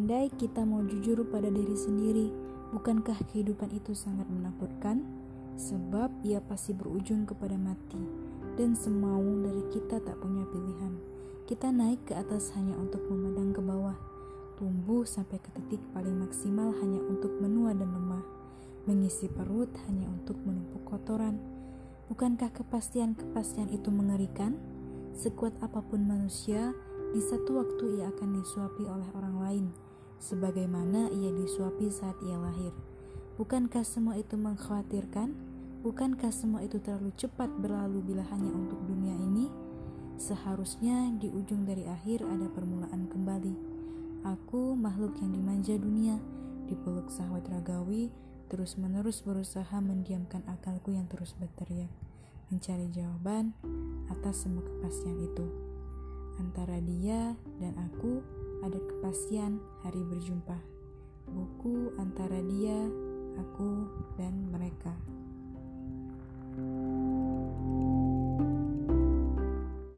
Andai kita mau jujur pada diri sendiri, bukankah kehidupan itu sangat menakutkan? Sebab ia pasti berujung kepada mati, dan semau dari kita tak punya pilihan. Kita naik ke atas hanya untuk memandang ke bawah, tumbuh sampai ke titik paling maksimal hanya untuk menua dan lemah, mengisi perut hanya untuk menumpuk kotoran. Bukankah kepastian-kepastian itu mengerikan? Sekuat apa pun manusia, di satu waktu ia akan disuapi oleh orang lain, sebagaimana ia disuapi saat ia lahir. Bukankah semua itu mengkhawatirkan? Bukankah semua itu terlalu cepat berlalu bila hanya untuk dunia ini? Seharusnya di ujung dari akhir ada permulaan kembali. Aku makhluk yang dimanja dunia, dipeluk sahwat ragawi, terus-menerus berusaha mendiamkan akalku yang terus berteriak, mencari jawaban atas semua kepastian itu. Antara dia dan aku ada kepastian hari berjumpa. Buku antara dia, aku, dan mereka.